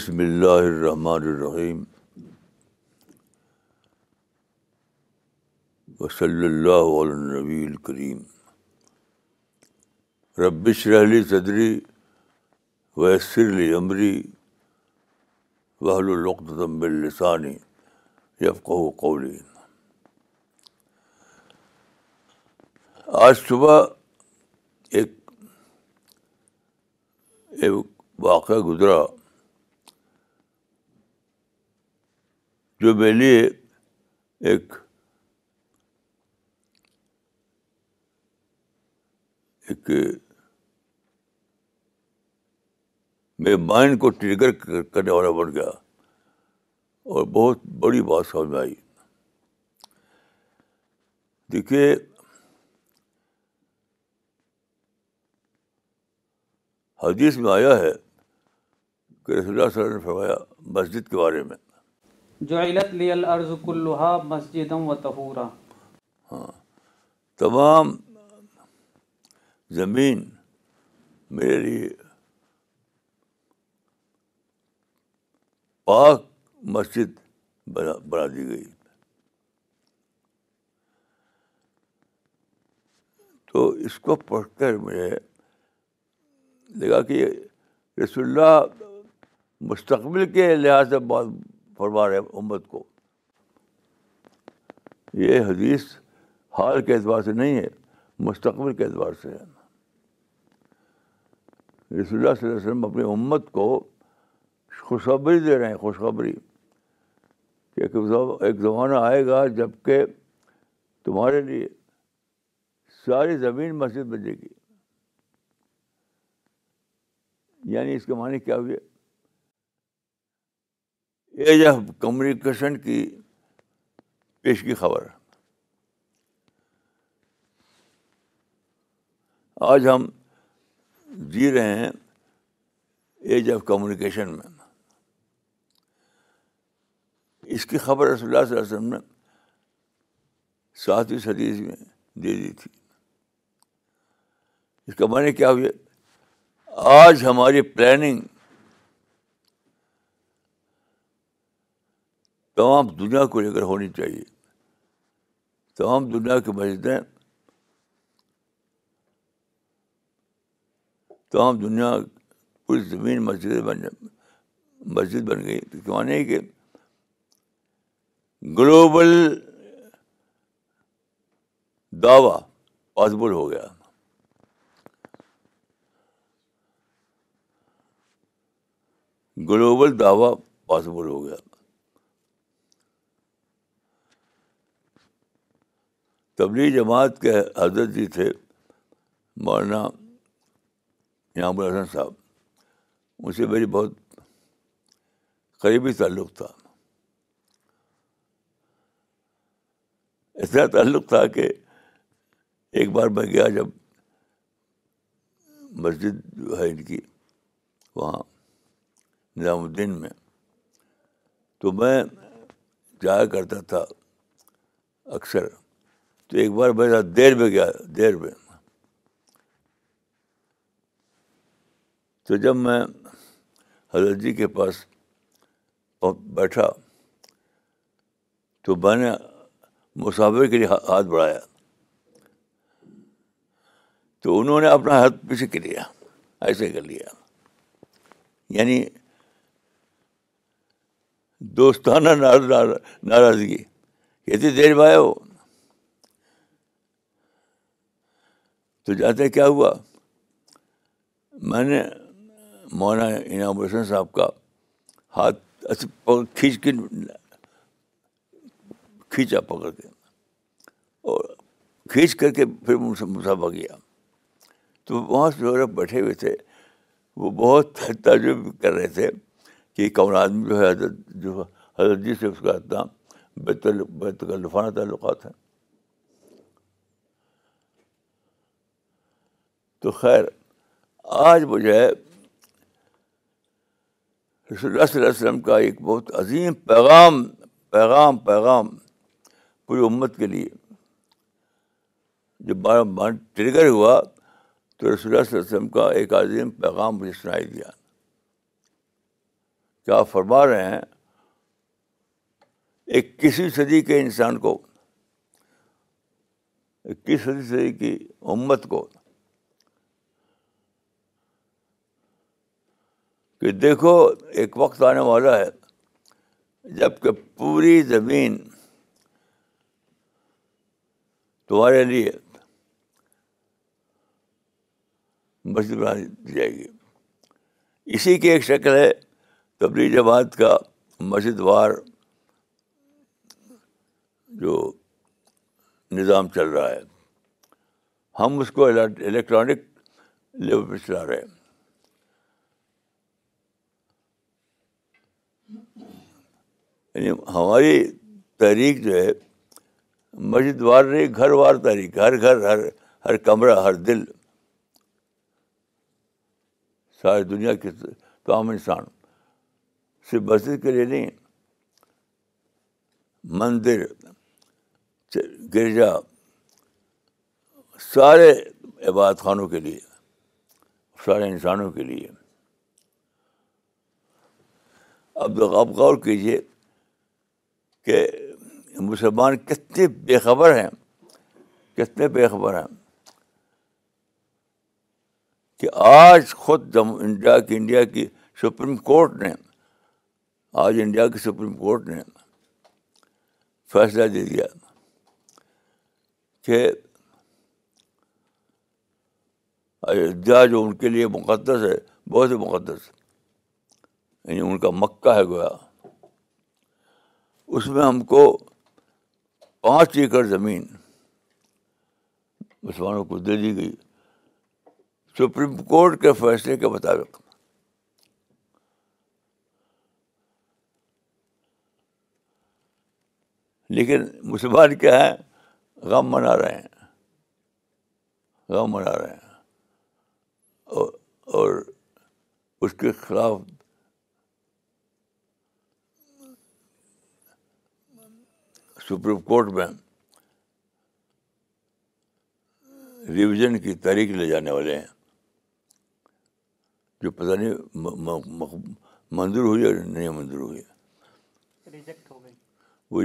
بسم اللہ الرحمن الرحیم وصلی اللہ علی علبی الکریم ربش رحلی صدری ویسر لی عمری وحل باللسانی یفقہ قولی آج صبح ایک, ایک واقعہ گزرا جو میرے لیے ایک ایک میرے مائنڈ کو ٹریگر کرنے والا بن گیا اور بہت بڑی بات سمجھ میں آئی دیکھیے حدیث میں آیا ہے کہ رسول اللہ صلی اللہ علیہ نے فرمایا مسجد کے بارے میں جعلت لی الارض کلوہا مسجدا و تہورا ہاں۔ تمام زمین میرے لیے پاک مسجد بنا دی گئی تو اس کو پڑھ کر مجھے لگا کہ رسول اللہ مستقبل کے لحاظ سے بہت فرما رہے امت کو یہ حدیث حال کے اعتبار سے نہیں ہے مستقبل کے اعتبار سے ہے رسول اللہ اللہ صلی علیہ وسلم اپنی امت کو خوشخبری دے رہے ہیں خوشخبری کہ ایک زمانہ آئے گا جب کہ تمہارے لیے ساری زمین مسجد بجے گی یعنی اس کے معنی کیا ہوئے ایج آف کمیونیکیشن کی پیش کی خبر آج ہم جی رہے ہیں ایج آف کمیونیکیشن میں اس کی خبر رسول اللہ صلی اللہ علیہ وسلم نے ساتویں صدی میں دے دی تھی اس کا معنی کیا ہوئی آج ہماری پلاننگ تمام دنیا کو لے کر ہونی چاہیے تمام دنیا کی مسجدیں تمام دنیا پوری زمین مسجد بن مسجد بن گئی تو مانے کہ گلوبل دعویٰ پاسبل ہو گیا گلوبل دعویٰ پاسبل ہو گیا تبلیغ جماعت کے حضرت جی تھے مولانا یعم الحسن صاحب ان سے میری بہت قریبی تعلق تھا اتنا تعلق تھا کہ ایک بار میں گیا جب مسجد جو ہے ان کی وہاں نظام الدین میں تو میں جایا کرتا تھا اکثر تو ایک بار میرا دیر میں گیا دیر میں تو جب میں حضرت جی کے پاس بیٹھا تو میں نے مسافر کے لیے ہاتھ بڑھایا تو انہوں نے اپنا ہاتھ پیچھے کر لیا ایسے کر لیا یعنی دوستانہ ناراضگی کتنی دیر میں آئے ہو تو جاتے کیا ہوا میں نے مولانا انعام حسین صاحب کا ہاتھ اچھا کھینچ کے کھینچا پکڑ کے اور کھینچ کر کے پھر ان سے مسافہ کیا تو وہاں سے بیٹھے ہوئے تھے وہ بہت تعجب کر رہے تھے کہ کون آدمی جو ہے حضرت جو حضرت جی سے اس کا لفانہ تعلقات ہیں تو خیر آج مجھے رسول اللہ صلی اللہ علیہ وسلم کا ایک بہت عظیم پیغام پیغام پیغام پوری امت کے لیے جب ٹریگر ہوا تو رسول اللہ صلی اللہ علیہ وسلم کا ایک عظیم پیغام مجھے سنائی دیا کیا آپ فرما رہے ہیں اکیسویں صدی کے انسان کو اکیس صدی صدی کی امت کو کہ دیکھو ایک وقت آنے والا ہے جب کہ پوری زمین تمہارے لیے مسجد بنا دی جائے گی اسی کی ایک شکل ہے تبلیغ جماعت کا مسجد وار جو نظام چل رہا ہے ہم اس کو الیکٹرانک لیول پہ چلا رہے ہیں یعنی ہماری تحریک جو ہے مسجد وار نہیں گھر وار تحریک ہر گھر ہر ہر کمرہ ہر دل ساری دنیا کے تمام انسان صرف مسجد کے لیے نہیں مندر گرجا سارے عبادت خانوں کے لیے سارے انسانوں کے لیے اب غور کیجیے کہ مسلمان کتنے بے خبر ہیں کتنے بے خبر ہیں کہ آج خود انڈیا کی انڈیا کی سپریم کورٹ نے آج انڈیا کی سپریم کورٹ نے فیصلہ دے دیا کہ ایودھیا جو ان کے لیے مقدس ہے بہت ہی مقدس یعنی ان کا مکہ ہے گویا اس میں ہم کو پانچ ایکڑ زمین مسلمانوں کو دے دی گئی سپریم کورٹ کے فیصلے کے مطابق لیکن مسلمان کیا ہے غم منا رہے ہیں غم منا رہے ہیں اور اس کے خلاف سپریم کورٹ میں ریویژن کی تاریخ لے جانے والے ہیں جو پتہ نہیں منظور ہوئی اور نہیں منظور ہوئی وہ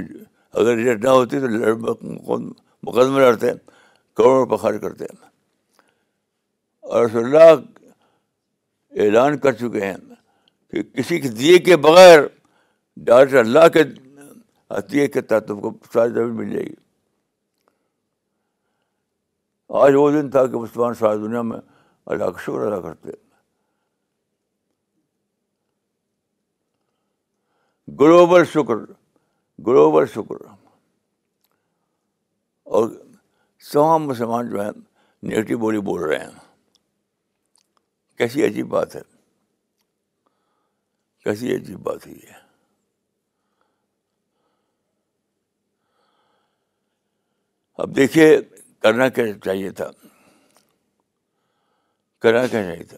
اگر ریجیکٹ نہ ہوتی تو مقدمہ لڑتے کروڑوں خرچ کرتے ہیں رسول اللہ اعلان کر چکے ہیں کہ کسی کے دیے کے بغیر ڈاکٹر اللہ کے عطیہ کے تحت تم کو زمین مل جائے گی آج وہ دن تھا کہ مسلمان ساری دنیا میں اللہ کا شکر ادا کرتے گلوبل شکر گلوبل شکر اور تمام مسلمان جو ہیں نگیٹو بولی بول رہے ہیں کیسی عجیب بات ہے کیسی عجیب بات ہے یہ اب دیکھیے کرنا کیا چاہیے تھا کرنا کیا چاہیے تھا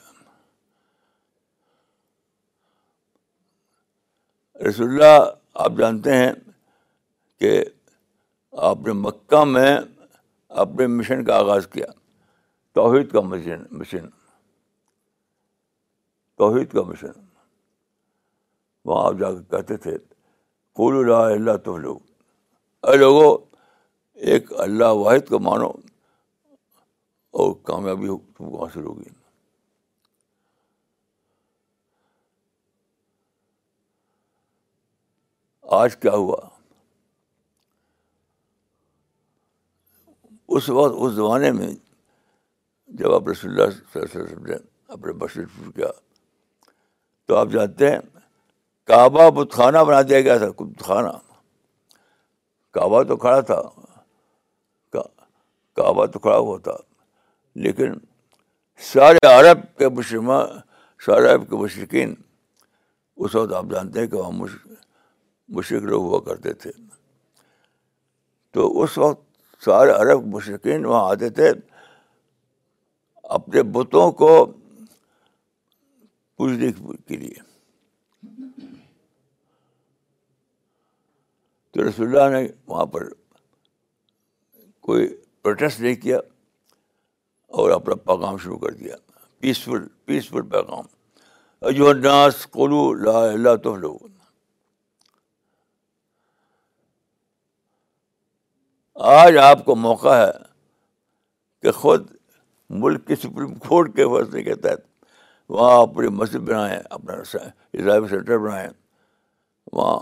رسول اللہ آپ جانتے ہیں کہ آپ نے مکہ میں اپنے مشن کا آغاز کیا توحید کا مشن مشن توحید کا مشن وہاں آپ جا کے کہتے تھے قول اللہ تو لوگ اے لوگوں ایک اللہ واحد کو مانو اور کامیابی تم کو حاصل ہوگی آج کیا ہوا اس وقت اس زمانے میں جب آپ رسول اللہ صلی اللہ علیہ وسلم نے اپنے بشر شروع کیا تو آپ جانتے ہیں کعبہ بت خانہ بنا دیا گیا تھا خانہ کعبہ تو کھڑا تھا کعبہ تو ہوا ہوتا لیکن سارے عرب کے سارے عرب کے مشرقین اس وقت آپ جانتے ہیں کہ وہاں مشرق لوگ ہوا کرتے تھے تو اس وقت سارے عرب مشرقین وہاں آتے تھے اپنے بتوں کو کے لیے تو رسول اللہ نے وہاں پر کوئی پروٹیسٹ نہیں کیا اور اپنا پیغام شروع کر دیا پیسفل پیسفل جو ناس کولو لا اللہ تحل آج آپ کو موقع ہے کہ خود ملک کی سپریم کورٹ کے فیصلے کے تحت وہاں اپنی مسجد بنائیں اپنا اسلامی سینٹر بنائیں وہاں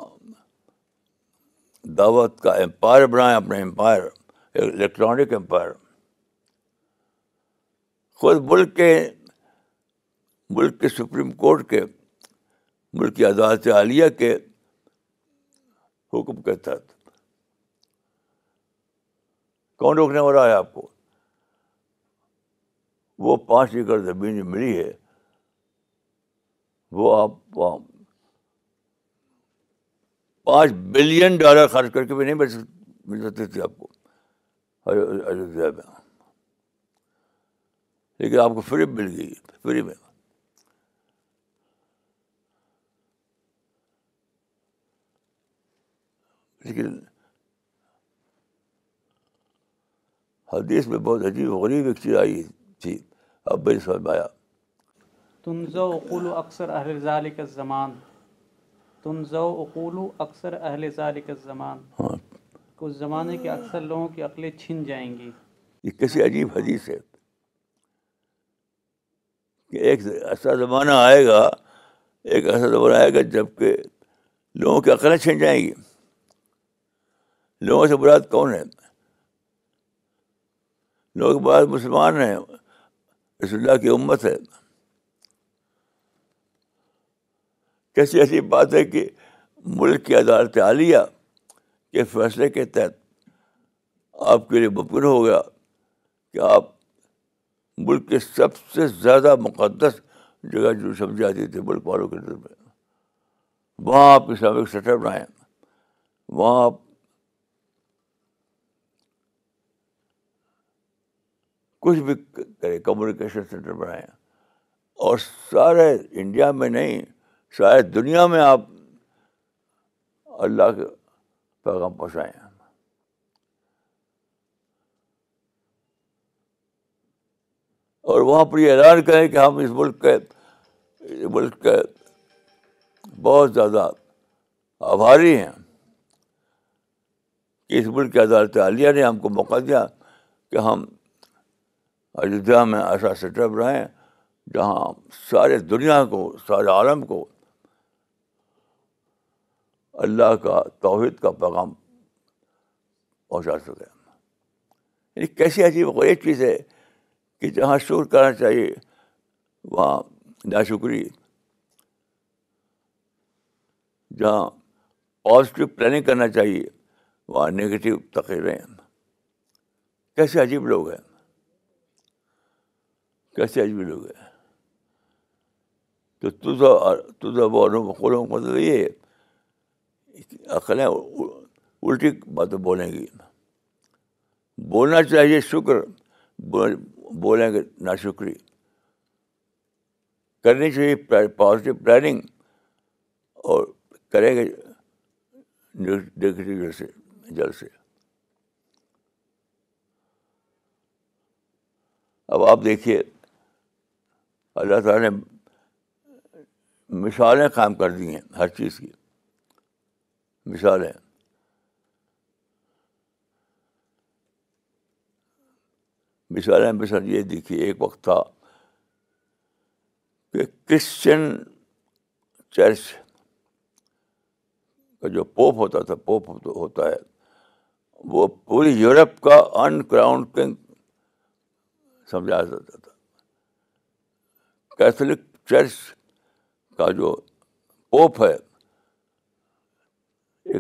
دعوت کا امپائر بنائیں اپنا امپائر الیکٹرانک امپائر خود ملک کے ملک کے سپریم کورٹ کے ملک کی عدالت عالیہ کے حکم کے تحت کون روکنے والا ہے آپ کو وہ پانچ ایکڑ زمین جو ملی ہے وہ آپ پانچ بلین ڈالر خرچ کر کے بھی نہیں مل سکتے تھے آپ کو ایودھیا میں لیکن آپ کو فری مل گئی فری میں لیکن حدیث میں بہت عجیب و غریب ایک چیز آئی تھی اب سمجھ میں آیا تم ذوق اکثر اہل کا زمان تمزوق اکثر اہل کا زمان ہاں۔ زمانے کے اکثر لوگوں کی عقلیں چھن جائیں گی یہ کسی عجیب حدیث ہے کہ ایک ایسا زمانہ آئے گا ایک ایسا زمانہ آئے گا جب کہ لوگوں کی عقلیں چھن جائیں گی لوگوں سے براد کون ہے لوگ برات مسلمان ہیں اس اللہ کی امت ہے کیسی ایسی بات ہے کہ ملک کی عدالت عالیہ کے فیصلے کے تحت آپ کے لیے ممکن ہو گیا کہ آپ ملک کے سب سے زیادہ مقدس جگہ جو سمجھ آتی تھی ملک والوں کے میں وہاں آپ اسمک سینٹر بنائے وہاں آپ کچھ بھی کرے کمیونیکیشن سینٹر بنائے اور سارے انڈیا میں نہیں سارے دنیا میں آپ اللہ کے پیغام پہنچائے اور وہاں پر یہ اعلان کریں کہ ہم اس ملک کے ملک کے بہت زیادہ آبھاری ہیں کہ اس ملک کی عدالت عالیہ نے ہم کو موقع دیا کہ ہم ایودھیا میں سیٹ اپ رہیں جہاں سارے دنیا کو سارے عالم کو اللہ کا توحید کا پیغام پہنچا سکے یعنی کیسی عجیب ایک چیز ہے کہ جہاں شکر کرنا چاہیے وہاں نا جہاں پازیٹیو پلاننگ کرنا چاہیے وہاں نگیٹیو تقریریں کیسے عجیب لوگ ہیں کیسے عجیب لوگ ہیں تو مطلب یہ عقل ہیں الٹی باتیں بولیں گی بولنا چاہیے شکر بولیں گے نا شکری کرنی چاہیے پازیٹیو پلاننگ اور کریں گے جلد سے اب آپ دیکھیے اللہ تعالیٰ نے مثالیں قائم کر دی ہیں ہر چیز کی مثال ہے یہ دیکھیے ایک وقت تھا کہ کرسچن چرچ کا جو پوپ ہوتا تھا پوپ ہوتا ہے وہ پوری یورپ کا ان کراؤن کنگ سمجھا جاتا تھا کیتھولک چرچ کا جو پوپ ہے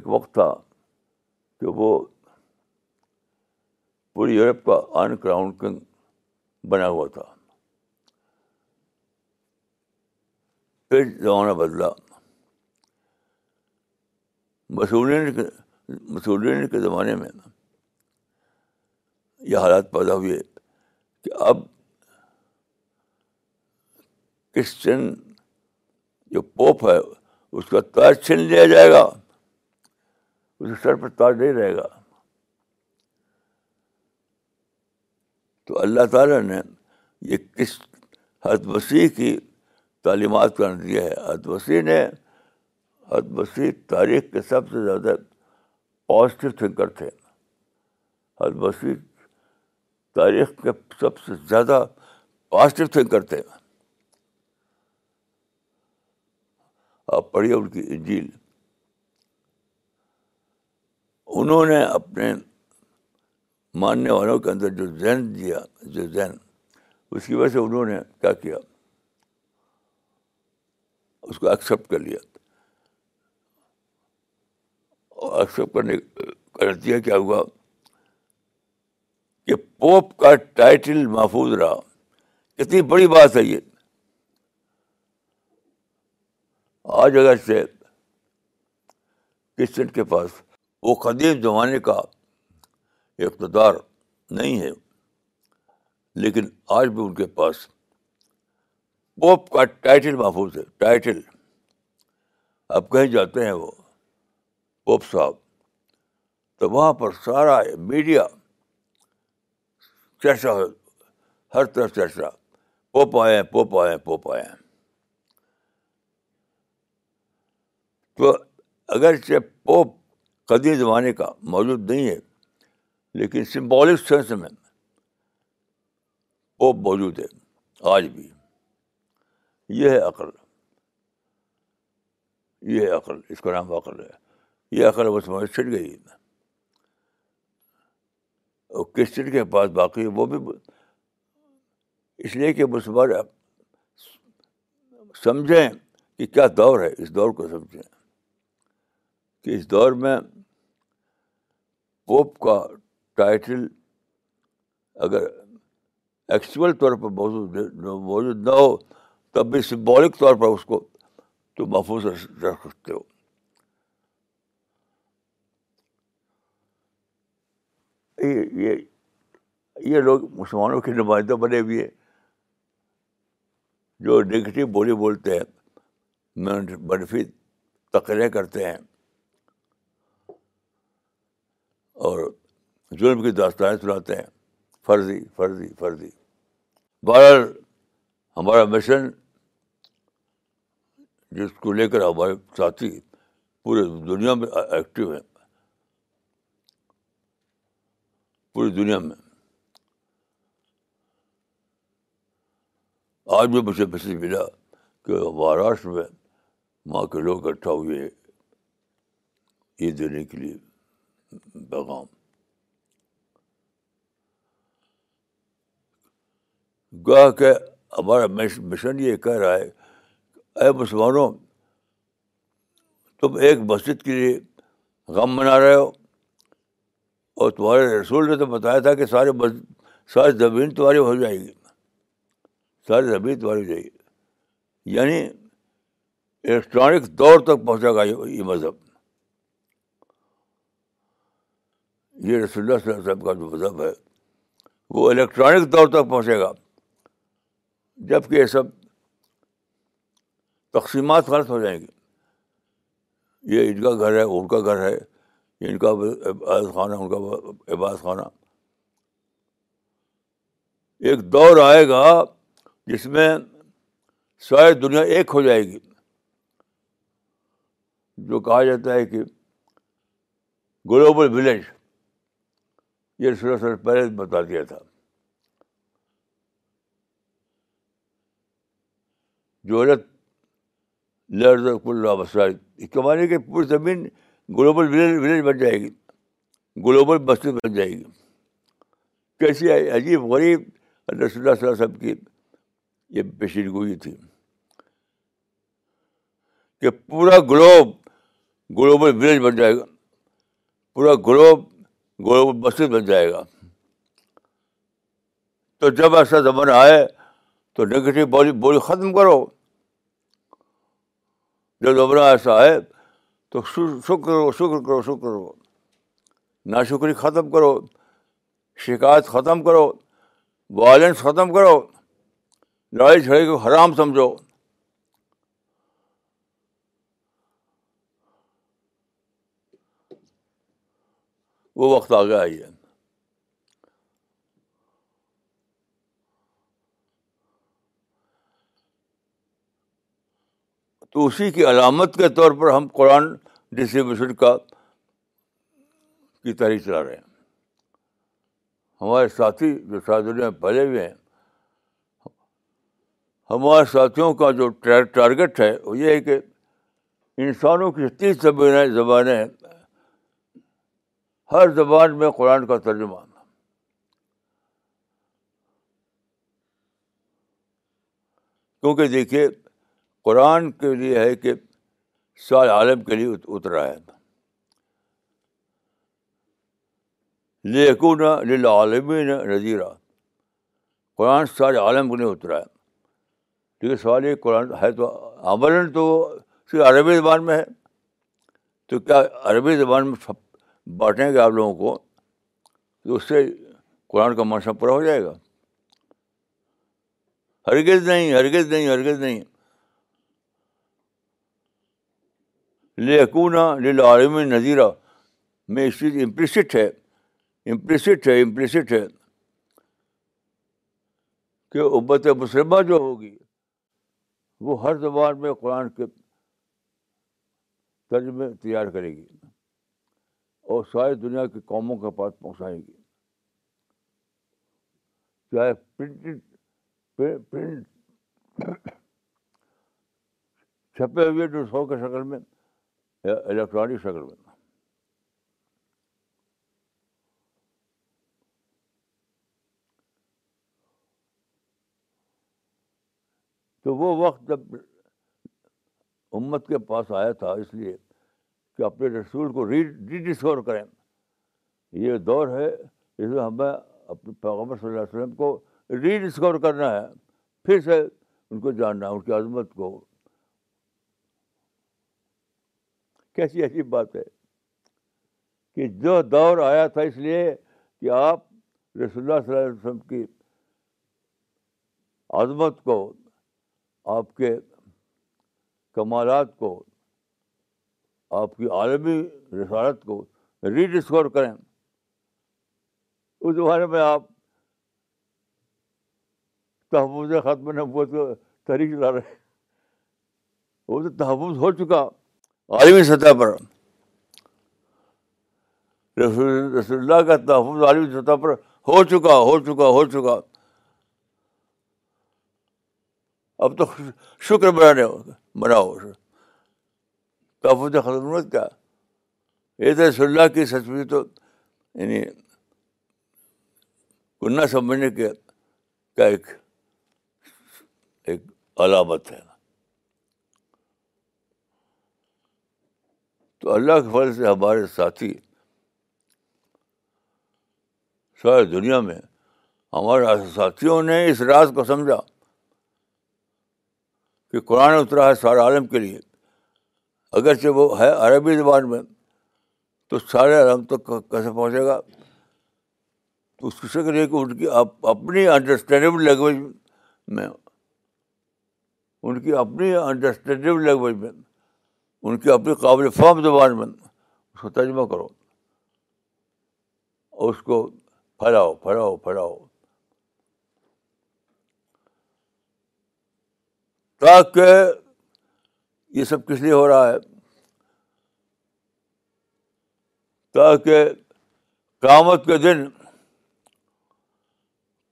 ایک وقت تھا کہ وہ پوری یورپ کا آن کراؤنڈ کنگ بنا ہوا تھا پھر زمانہ بدلا مسورین کے زمانے میں یہ حالات پیدا ہوئے کہ اب کرسچن جو پوپ ہے اس کا تاج چھین لیا جائے گا اسے سر پر تاج نہیں رہے گا تو اللہ تعالیٰ نے یہ کس حد وسیح کی تعلیمات کا دیا ہے حد وسیح نے حد وسیح تاریخ کے سب سے زیادہ پازیٹیو تھنکر تھے حد وسیع تاریخ کے سب سے زیادہ پازیٹیو تھنکر تھے آپ پڑھیے ان کی انجیل انہوں نے اپنے ماننے والوں کے اندر جو زین دیا جو ذہن اس کی وجہ سے انہوں نے کیا کیا اس کو ایکسیپٹ کر لیا اور ایکسیپٹ کرنے کر دیا کیا ہوا کہ پوپ کا ٹائٹل محفوظ رہا کتنی بڑی بات ہے یہ آج اگر سے کرسچن کے پاس وہ قدیم زمانے کا اقتدار نہیں ہے لیکن آج بھی ان کے پاس پوپ کا ٹائٹل محفوظ ہے ٹائٹل اب کہیں جاتے ہیں وہ پوپ صاحب تو وہاں پر سارا میڈیا چرچا ہر طرح چرچا پوپ آئے ہیں پوپ آئے ہیں پوپ آئے ہیں تو اگرچہ پوپ قدیم زمانے کا موجود نہیں ہے لیکن سمبولک سینس میں وہ موجود ہے آج بھی یہ ہے عقل یہ ہے عقل اس کا نام عقل ہے یہ عقل وہ سمجھ چھٹ گئی اور کس چیز کے پاس باقی ہے وہ بھی اس لیے کہ مسلمان سمجھیں کہ کیا دور ہے اس دور کو سمجھیں کہ اس دور میں پوپ کا ٹائٹل اگر ایکچوئل طور پر موجود موجود نہ ہو تب بھی سمبولک طور پر اس کو تو محفوظ رکھ سکتے ہو یہ یہ لوگ مسلمانوں کے نمائندے بنے ہوئے جو نگیٹو بولی بولتے ہیں منفی تقریر کرتے ہیں اور جرم کی داستانیں سناتے ہیں فرضی فرضی فرضی بہرحال ہمارا مشن جس کو لے کر ہمارے ساتھی پورے دنیا میں ایکٹیو ہیں پوری دنیا میں آج بھی مجھے مسجد ملا کہ مہاراشٹر میں ماں کے لوگ اکٹھا ہوئے عید دینے کے لیے پیغام بیگو کہ ہمارا مشن یہ کہہ رہا ہے اے مسلمانوں تم ایک مسجد کے لیے غم منا رہے ہو اور تمہارے رسول نے تو بتایا تھا کہ سارے ساری زمین تمہاری ہو جائے گی ساری زمین تمہاری ہو جائے گی یعنی الیکٹرانک دور تک پہنچا گا یہ مذہب یہ رسول اللہ صلی اللہ علیہ وسلم کا جو مذہب ہے وہ الیکٹرانک دور تک پہنچے گا جب کہ یہ سب تقسیمات غلط ہو جائیں گی یہ ان کا گھر ہے ان کا گھر ہے ان کا عبادت خانہ ان کا عبادت خانہ ایک دور آئے گا جس میں ساری دنیا ایک ہو جائے گی جو کہا جاتا ہے کہ گلوبل ولیج یہ رسول اللہ پہلے بتا دیا تھا پوری زمین گلوبل ولیج بن جائے گی گلوبل بستی بن جائے گی کیسی عجیب غریب رسول اللہ اللہ صلی وسلم کی یہ پیشین گوئی تھی کہ پورا گلوب گلوبل ولیج بن جائے گا پورا گلوب گویا وہ مسجد بن جائے گا تو جب ایسا زمانہ آئے تو نگیٹو بولی ختم کرو جب زمانہ ایسا آئے تو شکر کرو شکر کرو شکر کرو نا ختم کرو شکایت ختم کرو وائلنس ختم کرو لڑائی جھڑائی کو حرام سمجھو وہ وقت آ گیا ہے تو اسی کی علامت کے طور پر ہم قرآن ڈسٹریبیوشن کا کی تحریر چلا رہے ہیں ہمارے ساتھی جو میں پھیلے ہوئے ہیں ہمارے ساتھیوں کا جو ٹارگیٹ ہے وہ یہ ہے کہ انسانوں کی جتنی زبانیں زبانیں ہر زبان میں قرآن کا ترجمہ کیونکہ دیکھیے قرآن کے لیے ہے کہ سال عالم کے لیے اترا ہے لیکن للعالمین نے قرآن سال عالم کے لیے اترا ہے ٹھیک ہے سوال یہ قرآن ہے تو عمل تو صرف عربی زبان میں ہے تو کیا عربی زبان میں بانٹیں گے آپ لوگوں کو تو اس سے قرآن کا منشا پورا ہو جائے گا ہرگز نہیں ہرگز نہیں ہرگز نہیں لکون لے لارم نذیرہ میں اس چیز امپلسٹ ہے امپلسٹ ہے امپریسٹ ہے کہ ابت مسلمہ جو ہوگی وہ ہر زبان میں قرآن کے ترجمے تیار کرے گی اور ساری دنیا کی قوموں کے پاس پہنچائیں گی چاہے پرنٹڈ پرنٹ چھپے ہوئے جو سو کے شکل میں یا الیکٹرانک شکل میں تو وہ وقت جب امت کے پاس آیا تھا اس لیے کہ اپنے رسول کو ری ریڈسکور کریں یہ دور ہے اس میں ہمیں اپنے پیغمبر صلی اللہ علیہ وسلم کو ری ڈسکور کرنا ہے پھر سے ان کو جاننا ہے ان کی عظمت کو کیسی عجیب بات ہے کہ جو دور آیا تھا اس لیے کہ آپ رسول اللہ صلی اللہ علیہ وسلم کی عظمت کو آپ کے کمالات کو آپ کی عالمی رسالت کو ری ڈسکور کریں اس بارے میں آپ تحفظ ختم تحریک لا رہے وہ تو تحفظ ہو چکا عالمی سطح پر رسول رسول اللہ کا تحفظ عالمی سطح پر ہو چکا ہو چکا ہو چکا اب تو شکر بنانے مناؤ تحفظ خدمت کیا یہ تو رسول اللہ کی سچوی تو یعنی کنہ سمجھنے کے کا ایک ایک علامت ہے تو اللہ کے فضل سے ہمارے ساتھی ساری دنیا میں ہمارے ساتھیوں نے اس راز کو سمجھا کہ قرآن اترا ہے سارے عالم کے لیے اگرچہ وہ ہے عربی زبان میں تو سارے رنگ تو کیسے پہنچے گا تو اس کی یہ کہ ان کی اپنی انڈرسٹینڈیبل لینگویج میں ان کی اپنی انڈرسٹینڈیبل لینگویج میں ان کی اپنی قابل فام زبان میں اس کو ترجمہ کرو اور اس کو پھیلاؤ پھیلاؤ پھیلاؤ تاکہ یہ سب کس لیے ہو رہا ہے تاکہ قیامت کے دن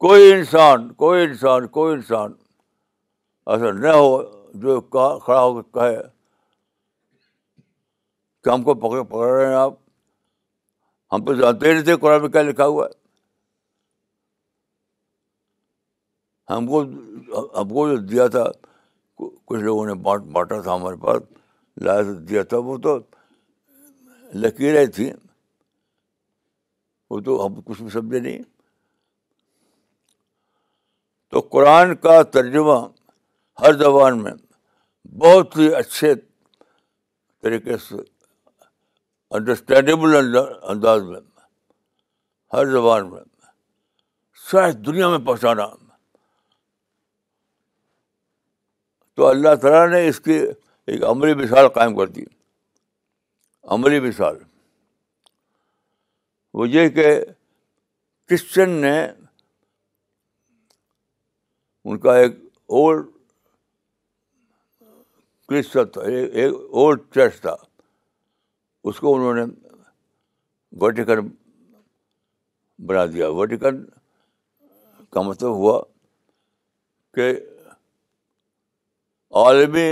کوئی انسان کوئی انسان کوئی انسان ایسا نہ ہو جو کھڑا ہو کہے کہ ہم کو پکڑ پکڑ رہے ہیں آپ ہم تو جانتے ہی نہیں تھے قرآن میں کیا لکھا ہوا ہے ہم کو ہم کو جو دیا تھا کچھ لوگوں نے بانٹ بانٹا تھا ہمارے پاس لایا دیا تھا وہ تو لکیریں تھیں وہ تو ہم کچھ بھی سمجھے نہیں تو قرآن کا ترجمہ ہر زبان میں بہت ہی اچھے طریقے سے انڈرسٹینڈیبل انداز میں ہر زبان میں ساری دنیا میں پہنچانا تو اللہ تعالیٰ نے اس کی ایک عملی مثال قائم کر دی عملی مثال وہ یہ کہ کرسچن نے ان کا ایک اولڈ کرسچن تھا ایک اولڈ چرچ تھا اس کو انہوں نے ویٹیکن بنا دیا ویٹیکن کا مطلب ہوا کہ عالمی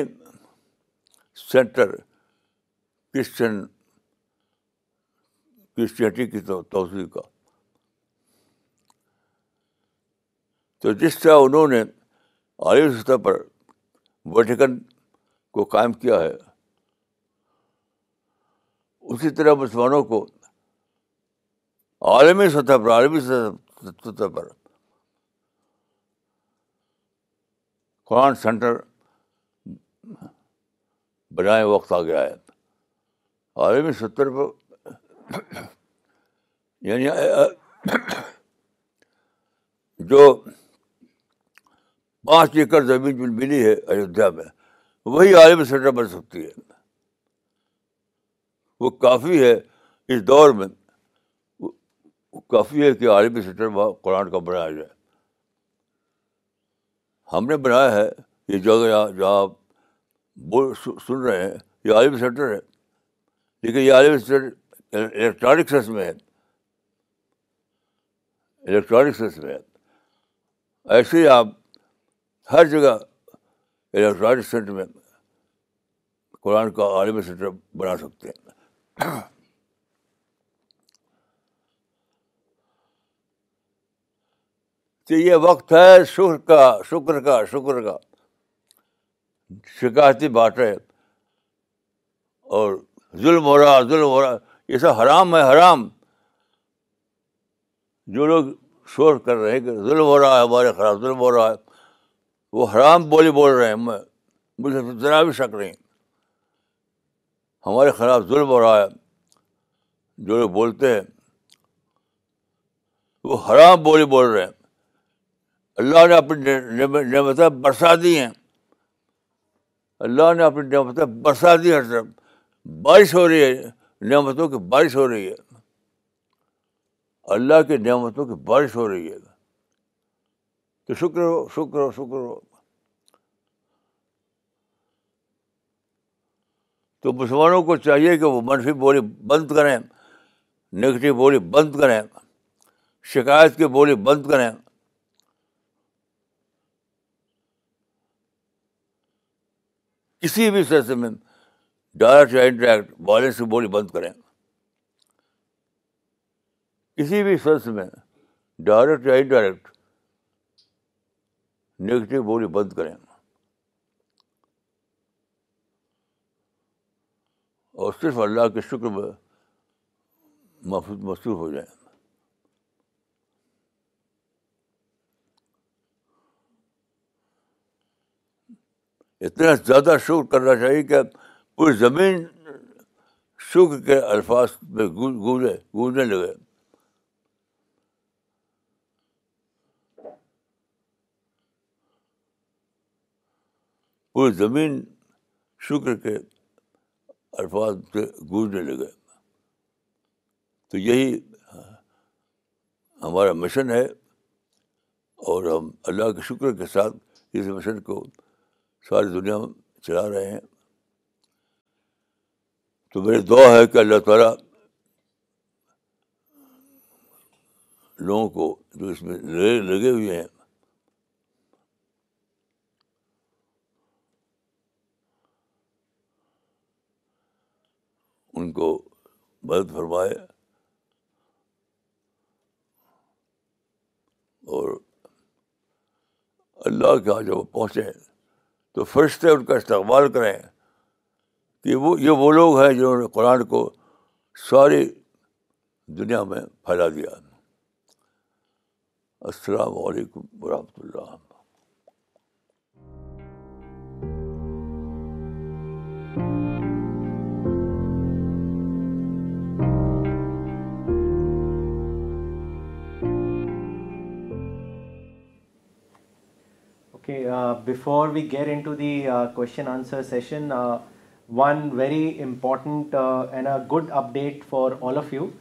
سینٹر کرسچن کرسچنٹی کی توسیع کا تو جس طرح انہوں نے عالمی سطح پر وٹیکن کو قائم کیا ہے اسی طرح مسلمانوں کو عالمی سطح پر عالمی سطح پر قرآن سینٹر بنائے وقت آ گیا ہے عالمی ستر پر یعنی جو پانچ ایکڑ زمین جو ملی ہے ایودھیا میں وہی عالمی سطح بن سکتی ہے وہ کافی ہے اس دور میں کافی ہے کہ عالمی سٹر وہاں قرآن کا بنایا جائے ہم نے بنایا ہے یہ جگہ جہاں سن رہے ہیں یہ عالمی سینٹر ہے لیکن یہ عالمی الیکٹرانک سینس میں ہے الیکٹرانک سینس میں ہے ایسے ہی آپ ہر جگہ الیکٹرانک سینٹر میں قرآن کا عالمی سینٹر بنا سکتے ہیں تو یہ وقت ہے شکر کا شکر کا شکر کا شکایتی بات ہے اور ظلم ہو رہا ظلم ہو رہا یہ سب حرام ہے حرام جو لوگ شور کر رہے ہیں کہ ظلم ہو رہا ہے ہمارے خلاف ظلم ہو رہا ہے وہ حرام بولی بول رہے ہیں میں مجھے ذرا بھی شک نہیں ہمارے خلاف ظلم ہو رہا ہے جو لوگ بولتے ہیں وہ حرام بولی بول رہے ہیں اللہ نے اپنی نعمتیں برسا دی ہیں اللہ نے اپنی نعمتیں برسا دی ہر طرف بارش ہو رہی ہے نعمتوں کی بارش ہو رہی ہے اللہ کی نعمتوں کی بارش ہو رہی ہے تو شکر ہو شکر ہو شکر ہو تو مسلمانوں کو چاہیے کہ وہ منفی بولی بند کریں نگیٹو بولی بند کریں شکایت کی بولی بند کریں کسی بھی سلسلے میں ڈائریکٹ یا انڈائریکٹ کی بولی بند کریں کسی بھی سلسلے میں ڈائریکٹ یا انڈائریکٹ نگیٹو بولی بند کریں اور صرف اللہ کے شکر میں محفوظ محسوس ہو جائیں اتنا زیادہ شکر کرنا چاہیے کہ پوری زمین شکر کے الفاظ میں گونجے گونجنے لگے پوری زمین شکر کے الفاظ سے گونجنے لگے تو یہی ہمارا مشن ہے اور ہم اللہ کے شکر کے ساتھ اس مشن کو ساری دنیا چلا رہے ہیں تو میری دعا ہے کہ اللہ تعالیٰ لوگوں کو جو اس میں لگے ہوئے ہیں ان کو مدد فرمائے اور اللہ کے آ وہ پہنچے تو فرشتے ان کا استقبال کریں کہ وہ یہ وہ لوگ ہیں جنہوں نے قرآن کو ساری دنیا میں پھیلا دیا السلام علیکم ورحمۃ اللہ Uh, before we get into the uh, question answer session, uh, one very important and a good update for all of you.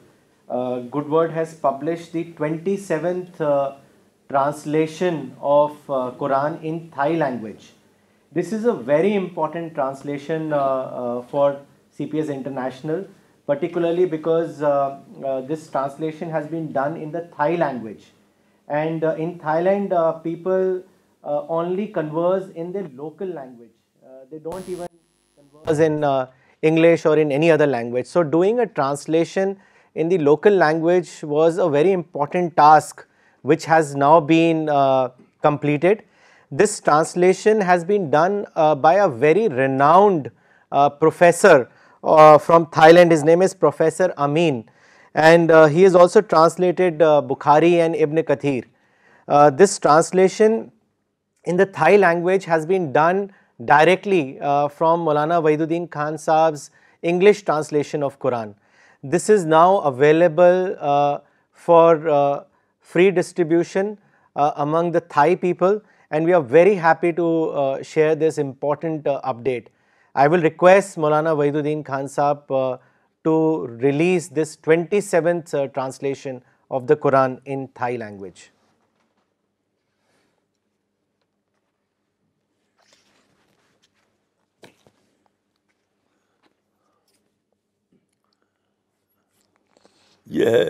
Good Word has published the 27th translation of Quran in Thai language. This is a very important translation for CPS International, particularly because this translation has been done in the Thai language. And in Thailand, people uh, only converse in their local language. Uh, they don't even converse in uh, English or in any other language. So doing a translation in the local language was a very important task which has now been completed. This translation has been done by a very renowned professor from Thailand. His name is Professor Amin, and he has also translated Bukhari and Ibn Kathir. This translation in the Thai language has been done directly uh, from Maulana Wahiduddin Khan Sahab's English translation of Quran. This is now available uh, for uh, free distribution among the Thai people, and we are very happy to share this important update. I will request Maulana Wahiduddin Khan Sahab to release this 27th translation of the Quran in Thai language. یہ ہے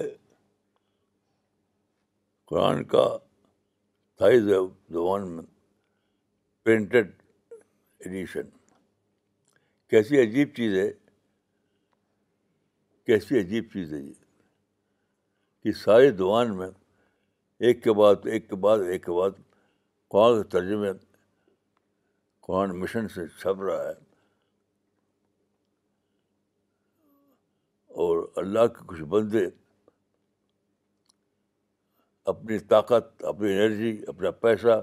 قرآن کا Thai زبان میں printed edition کیسی عجیب چیز ہے کیسی عجیب چیز ہے یہ کہ ساری دعان میں ایک کے بعد ایک کے بعد ایک کے بعد قرآن کے ترجمے قرآن مشن سے چھپ رہا ہے اور اللہ کے کچھ بندے اپنی طاقت اپنی انرجی اپنا پیسہ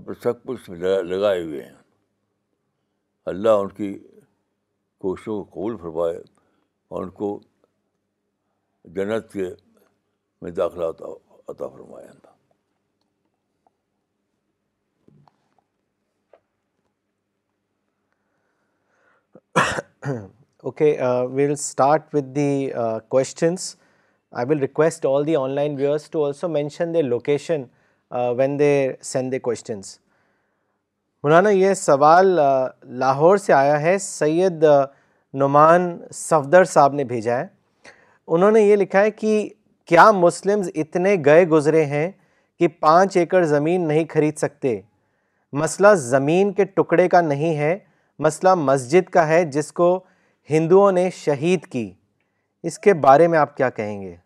اپنے سب کچھ لگائے ہوئے ہیں اللہ ان کی کوششوں کو قبول فرمائے اور ان کو جنت کے میں داخلہ عطا فرمایا okay we will start with the questions I will request all the online viewers to also mention their location when they send the questions مولانا یہ سوال لاہور سے آیا ہے سید نعمان صفدر صاحب نے بھیجا ہے انہوں نے یہ لکھا ہے کہ کیا مسلمز اتنے گئے گزرے ہیں کہ پانچ ایکڑ زمین نہیں خرید سکتے مسئلہ زمین کے ٹکڑے کا نہیں ہے مسئلہ مسجد کا ہے جس کو ہندوؤں نے شہید کی اس کے بارے میں آپ کیا کہیں گے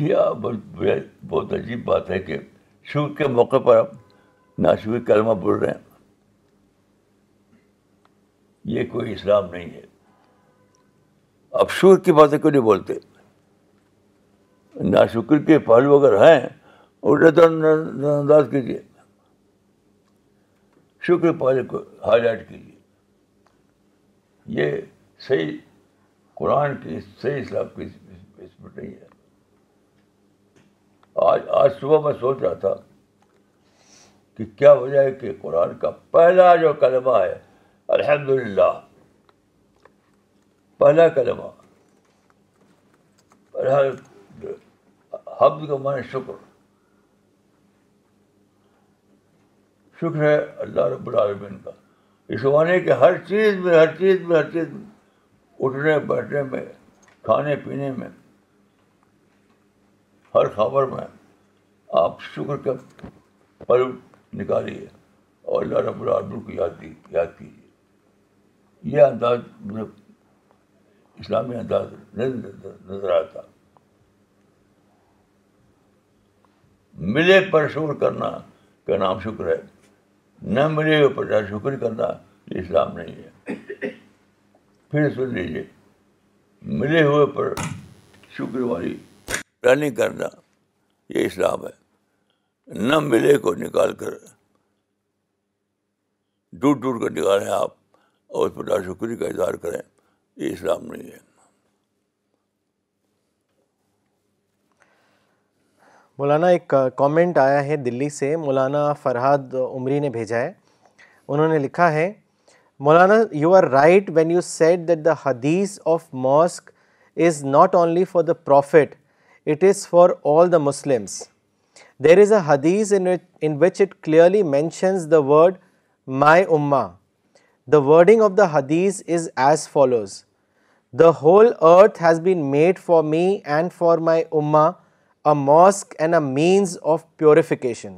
یہ بہت عجیب بات ہے کہ شور کے موقع پر آپ ناشوی کلمہ بول رہے ہیں یہ کوئی اسلام نہیں ہے آپ شکر کی باتیں نہیں بولتے ناشکر کے پہلو اگر ہیں اٹھے نظر انداز کیجیے شکر پہلے کو ہائی لائٹ کیجیے یہ صحیح قرآن کی صحیح اسلام کی اس میں نہیں ہے آج آج صبح میں سوچ رہا تھا کہ کیا وجہ ہے کہ قرآن کا پہلا جو کلمہ ہے الحمد للہ پہلا کلمہ حمد کا معنی شکر شکر ہے اللہ رب العالمین کا اس زمانے کے ہر چیز میں ہر چیز میں ہر چیز میں اٹھنے بیٹھنے میں کھانے پینے میں ہر خبر میں آپ شکر کا پل نکالیے اور اللہ رب العالمین کو یاد دی یاد کیجیے یہ انداز مطلب اسلامی انداز نظر آتا ملے پر شکر کرنا کا نام شکر ہے نہ ملے گا پتا شکر کرنا یہ اسلام نہیں ہے پھر سن لیجیے ملے ہوئے پر شکر والی پلاننگ کرنا یہ اسلام ہے نہ ملے کو نکال کر ڈوٹ ڈوٹ کر نکالیں آپ اور اس پر ناشکری کا اظہار کریں یہ اسلام نہیں ہے مولانا ایک کامنٹ آیا ہے دلی سے مولانا فرحاد عمری نے بھیجا ہے انہوں نے لکھا ہے مولانا you are right when you said that the hadith of mosque is not only for the prophet it is for all the Muslims there is a hadith in which it clearly mentions the word my ummah the wording of the hadith is as follows the whole earth has been made for me and for my ummah a mosque and a means of purification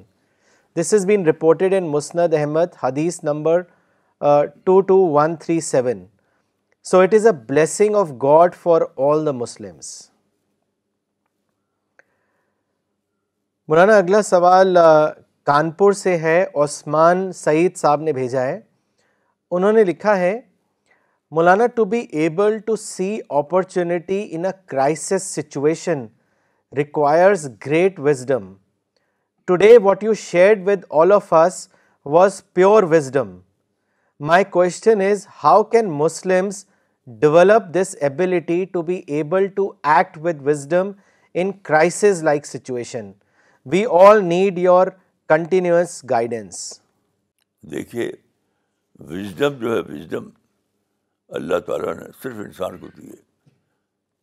this is been reported in Musnad Ahmad hadith number two two one three seven so it is a blessing of God for all the Muslims مولانا اگلا سوال uh, Kanpur سے ہے عثمان سعید صاحب نے بھیجا ہے انہوں نے لکھا ہے مولانا to be able to see opportunity in a crisis situation requires great wisdom today what you shared with all of us was pure wisdom my question is how can Muslims develop this ability to be able to act with wisdom in crisis like situation we all need your continuous guidance دیکھیے wisdom جو ہے wisdom اللہ تعالیٰ نے صرف انسان کو دیے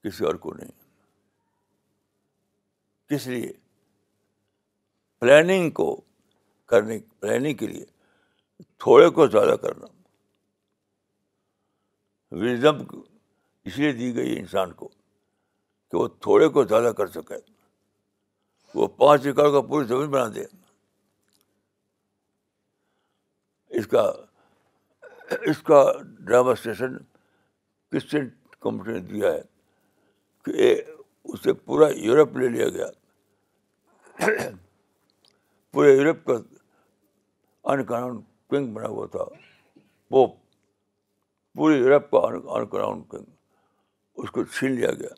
کسی اور کو نہیں کس لیے پلاننگ کو کرنے پلاننگ کے لیے تھوڑے کو زیادہ کرنا اس لیے دی گئی انسان کو کہ وہ تھوڑے کو زیادہ کر سکے وہ پانچ ایکڑ کا پوری زمین بنا دے اس کا اس کا ڈراماسٹریشن کرسچن کمپنی نے دیا ہے کہ اسے پورا یورپ لے لیا گیا پورے یورپ کا ان کراؤن کنگ بنا ہوا تھا پوپ پورے یورپ کا ان کراؤن کنگ اس کو چھین لیا گیا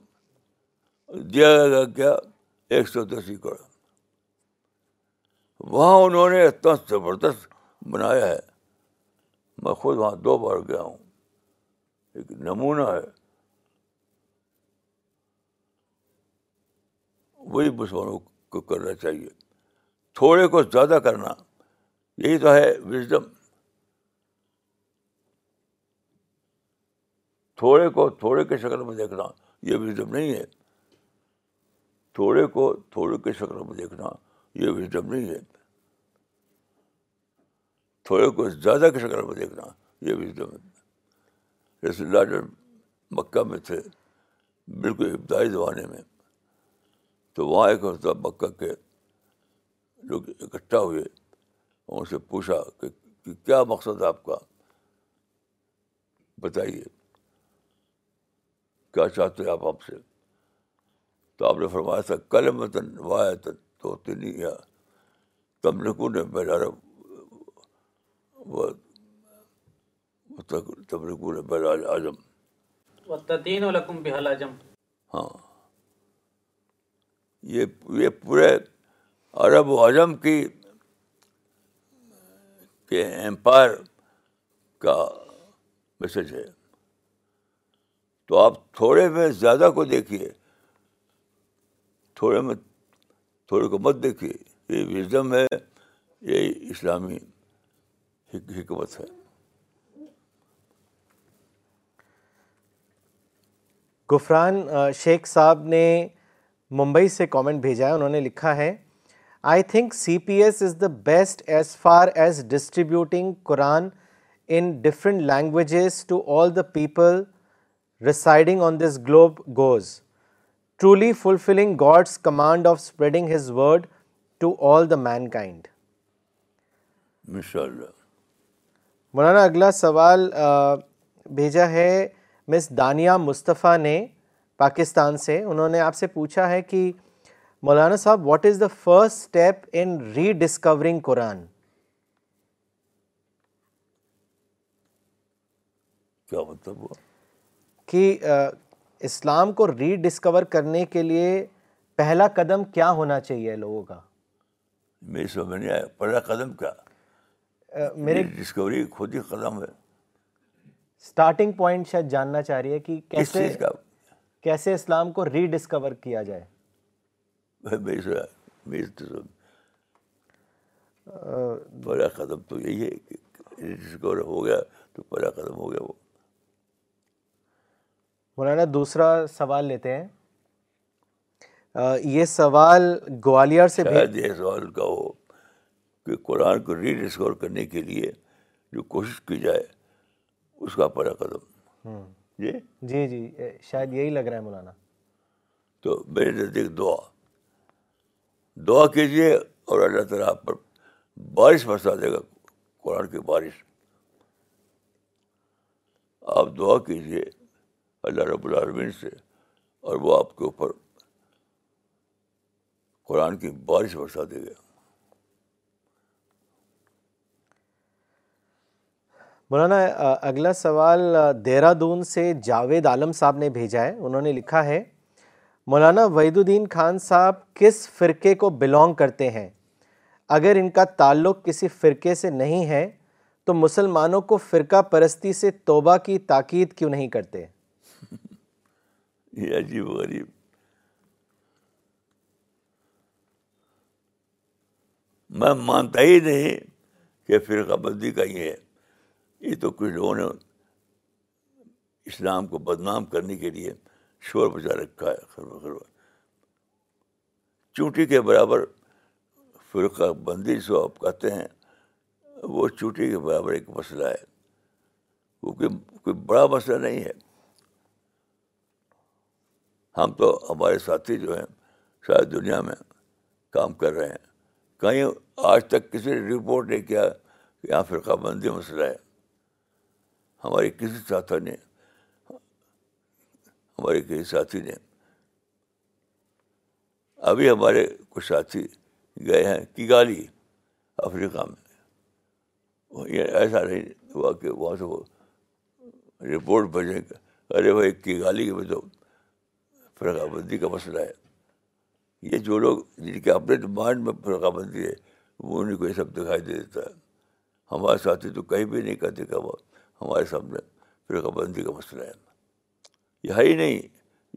دیا گیا کیا ایک سو دس ایکڑ وہاں انہوں نے اتنا زبردست بنایا ہے میں خود وہاں دو بار گیا ہوں ایک نمونہ ہے وہی مسلمانوں کو کو کرنا چاہیے تھوڑے کو زیادہ کرنا یہی تو ہے وزڈم تھوڑے کو تھوڑے کے شکل میں دیکھنا یہ وزڈم نہیں ہے تھوڑے کو تھوڑے کے شکل میں دیکھنا یہ وزڈم نہیں ہے تھوڑے کو زیادہ کی شکل میں دیکھنا یہ وزڈم رسول جیسے مکہ میں تھے بالکل ابتدائی زمانے میں تو وہاں ایک مکہ کے لوگ اکٹھا ہوئے ان سے پوچھا کہ کیا مقصد آپ کا بتائیے کیا چاہتے ہیں آپ آپ سے تو آپ نے فرمایا تھا کل متن تن تو نہیں تم نے و لکم بحل اعظم ہاں یہ یہ پورے عرب و عجم کی کے امپائر کا میسج ہے تو آپ تھوڑے میں زیادہ کو دیکھیے تھوڑے میں تھوڑے کو مت دیکھیے یہ وزم ہے یہ اسلامی حکمت ہے غفران شیخ صاحب نے ممبئی سے کامنٹ بھیجا ہے انہوں نے لکھا ہے I think C P S is the best as far as distributing Quran in different languages to all the people residing on this globe goes truly fulfilling God's command of spreading his word to all the mankind Maulana اگلا سوال بھیجا ہے مس دانیہ مصطفیٰ نے پاکستان سے انہوں نے آپ سے پوچھا ہے کہ مولانا صاحب what is the first step in rediscovering Quran کیا مطلب ہوا کہ اسلام کو ری ڈسکور کرنے کے لیے پہلا قدم کیا ہونا چاہیے لوگوں کا میں سمجھ نہیں آیا پہلا قدم کیا میرے ڈسکوری خود ہی قدم ہے اسٹارٹنگ پوائنٹ شاید جاننا چاہ رہی ہے کہ کیسے اس چیز کا کیسے اسلام کو ری ڈسکور کیا جائے بڑا قدم تو یہی ہے ری ڈسکور ہو ہو گیا گیا تو قدم وہ مولانا دوسرا سوال لیتے ہیں یہ سوال گوالیار سے یہ سوال کا ہو کہ قرآن کو ری ڈسکور کرنے کے لیے جو کوشش کی جائے اس کا بڑا قدم جی جی جی شاید یہی لگ رہا ہے مولانا تو میرے نزدیک دعا دعا کیجیے اور اللہ تعالیٰ آپ پر بارش برسا دے گا قرآن کی بارش آپ دعا کیجیے اللہ رب العالمین سے اور وہ آپ کے اوپر قرآن کی بارش برسا دے گا مولانا اگلا سوال دہرادون سے جاوید عالم صاحب نے بھیجا ہے انہوں نے لکھا ہے مولانا وحید الدین خان صاحب کس فرقے کو بلونگ کرتے ہیں اگر ان کا تعلق کسی فرقے سے نہیں ہے تو مسلمانوں کو فرقہ پرستی سے توبہ کی تاکید کیوں نہیں کرتے یہ عجیب غریب میں مانتا ہی نہیں کہ فرقہ کا یہ ہے یہ تو کچھ لوگوں نے اسلام کو بدنام کرنے کے لیے شور بچا رکھا ہے خرب چوٹی کے برابر فرقہ بندی جو آپ کہتے ہیں وہ چوٹی کے برابر ایک مسئلہ ہے وہ کوئی بڑا مسئلہ نہیں ہے ہم تو ہمارے ساتھی جو ہیں شاید دنیا میں کام کر رہے ہیں کہیں آج تک کسی نے رپورٹ نہیں کیا کہ یہاں فرقہ بندی مسئلہ ہے ہمارے کسی ساتھ نے ہمارے کسی ساتھی نے ابھی ہمارے کچھ ساتھی گئے ہیں کیگالی افریقہ میں یہ ایسا نہیں ہوا کہ وہاں سے وہ رپورٹ بھیجیں گے ارے وہ کی گالی فرقہ بندی کا مسئلہ ہے یہ جو لوگ جن کے اپنے مائنڈ میں فرقہ بندی ہے وہ انہیں کو یہ سب دکھائی دے دیتا ہے ہمارے ساتھی تو کہیں بھی نہیں کہتے کہ وہ ہمارے سامنے فرقہ بندی کا مسئلہ ہے یہ ہی نہیں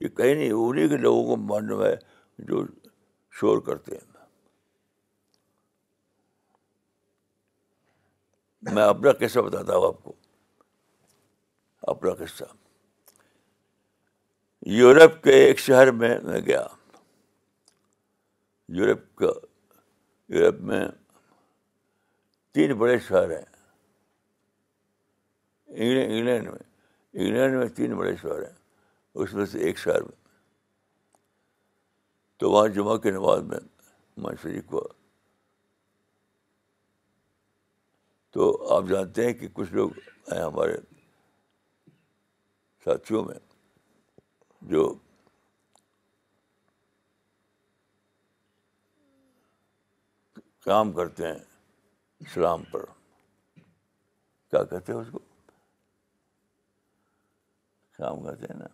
یہ کہیں نہیں انہیں کے لوگوں کو معلوم ہے جو شور کرتے ہیں میں اپنا قصہ بتاتا ہوں آپ کو اپنا قصہ یورپ کے ایک شہر میں میں گیا یورپ کا یورپ میں تین بڑے شہر ہیں انگلینڈ میں انگلینڈ میں تین بڑے شہر ہیں اس میں سے ایک شہر میں تو وہاں جمعہ کے نماز میں میں شریک ہوا تو آپ جانتے ہیں کہ کچھ لوگ ہیں ہمارے ساتھیوں میں جو کام کرتے ہیں اسلام پر کیا کہتے ہیں اس کو کام کرتے ہیں نا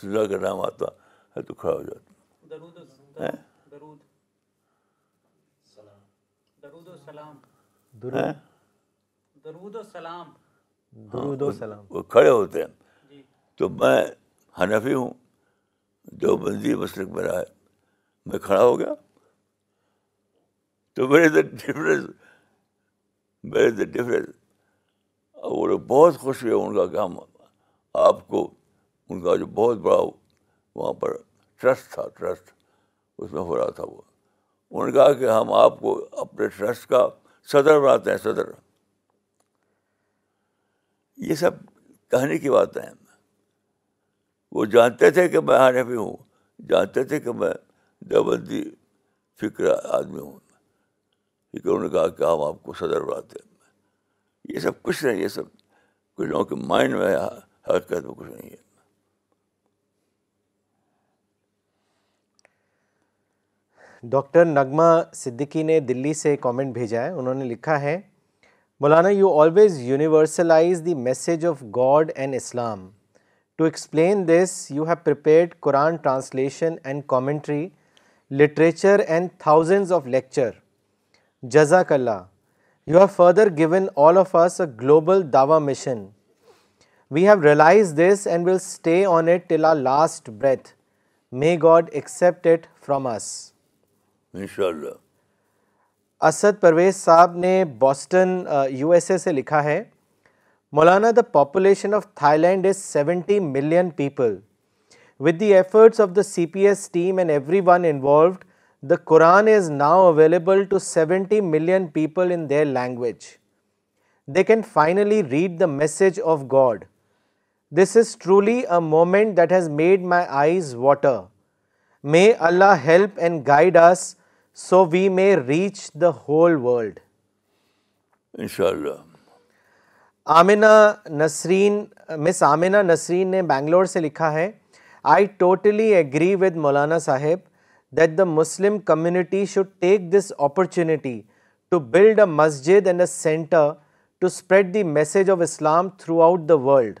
سزا کا نام آتا ہے تو کھڑا ہو جاتا کھڑے ہوتے ہیں جی۔ تو میں حنفی ہوں جو بندی مسلک میرا ہے میں کھڑا ہو گیا تو میرے ڈفرینس میرے دا ڈفرینس اور وہ لوگ بہت خوش ہوئے ان کا کہ ہم آپ کو ان کا جو بہت بڑا وہاں پر ٹرسٹ تھا ٹرسٹ اس میں ہو رہا تھا وہ انہوں نے کہا کہ ہم آپ کو اپنے ٹرسٹ کا صدر بناتے ہیں صدر یہ سب کہنے کی باتیں ہیں وہ جانتے تھے کہ میں ہر بھی ہوں جانتے تھے کہ میں دبندی فکر آدمی ہوں انہوں نے کہا کہ ہم آپ کو صدر بناتے ہیں یہ سب کچھ نہیں یہ سب کچھ لوگوں کے مائنڈ میں کچھ نہیں ہے ڈاکٹر نغمہ صدیقی نے دلی سے کامنٹ بھیجا ہے انہوں نے لکھا ہے مولانا you always universalize the message of God and Islam to explain this you have prepared Quran translation and commentary literature and thousands of lecture جزاک اللہ you have further given all of us a global Dawa mission we have realise this and will stay on it till a last breath may God accept from Asad Parvez صاحب نے Boston U S A سے لکھا ہے مولانا the population of Thailand is seventy million people with the efforts of the C P S team and everyone involved the Quran is now available to seventy million people in their language they can finally read the message of God this is truly a moment that has made my eyes water may Allah help and guide us so we may reach the whole world ان شاء اللہ آمینہ نسرین مس آمینہ نسرین نے بنگلور سے لکھا ہے I totally agree with Maulana sahab that the Muslim community should take this opportunity to build a masjid and a centre to spread the message of Islam throughout the world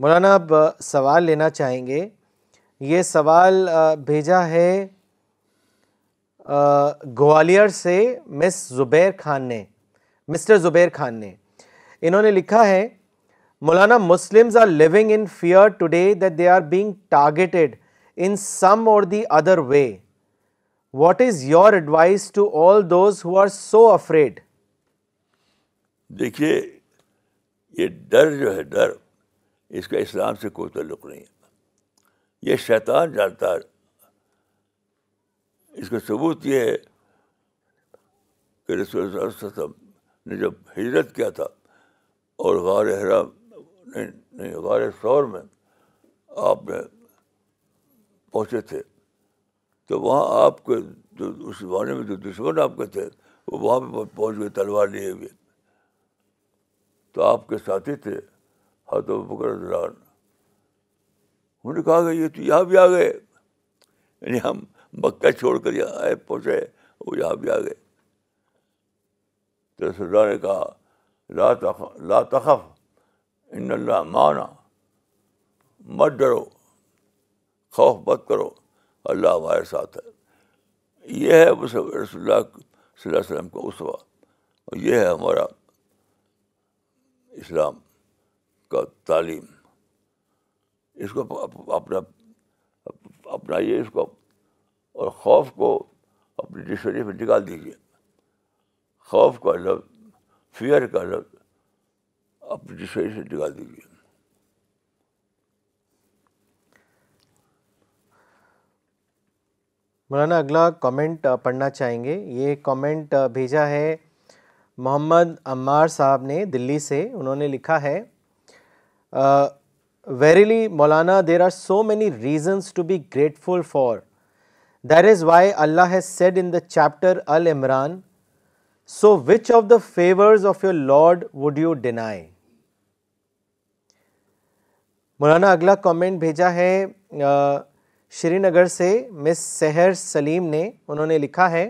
مولانا اب سوال لینا چاہیں گے یہ سوال بھیجا ہے گوالر سے مس زبیر خان نے مسٹر زبیر خان نے انہوں نے لکھا ہے Maulana living in fear some or the other way what is your advice to all so afraid دیکھیے یہ ڈر ڈر جو ہے اس کا اسلام سے کوئی تعلق نہیں ہے یہ شیطان جانتا ہے اس کا ثبوت یہ ہے کہ رسول وسلم نے جب ہجرت کیا تھا اور غار نہیں نہیں شور میں آپ نے پہنچے تھے تو وہاں آپ کے جو اس زمانے میں جو دشمن آپ کے تھے وہ وہاں پہ پہنچ گئے تلوار لیے ہوئے تو آپ کے ساتھی تھے ہاتھ بکر بکر انہوں نے کہا کہ یہ تو یہاں بھی آ گئے یعنی ہم مکہ چھوڑ کر یہاں آئے پہنچے وہ یہاں بھی آ گئے تو نے کہا لا تخف ان اللہ معنی مت ڈرو خوف مت کرو اللہ ہمارے ساتھ ہے یہ ہے رسول اللہ صلی اللہ علیہ وسلم کا اسوا اور یہ ہے ہمارا اسلام کا تعلیم اس کو اپنا اپنا یہ اس کو اور خوف کو اپنی ڈکشنری میں نکال دیجیے خوف کا لفظ فیئر کا لفظ سے مولانا اگلا کامنٹ پڑھنا چاہیں گے یہ کامنٹ بھیجا ہے محمد عمار صاحب نے دلی سے انہوں نے لکھا ہے verily Maulana there are so many reasons to be grateful for us why Allah has said in the chapter Al Imran so which of the favours of your Lord would you deny مولانا اگلا comment بھیجا ہے شری نگر سے مس سہر سلیم نے انہوں نے لکھا ہے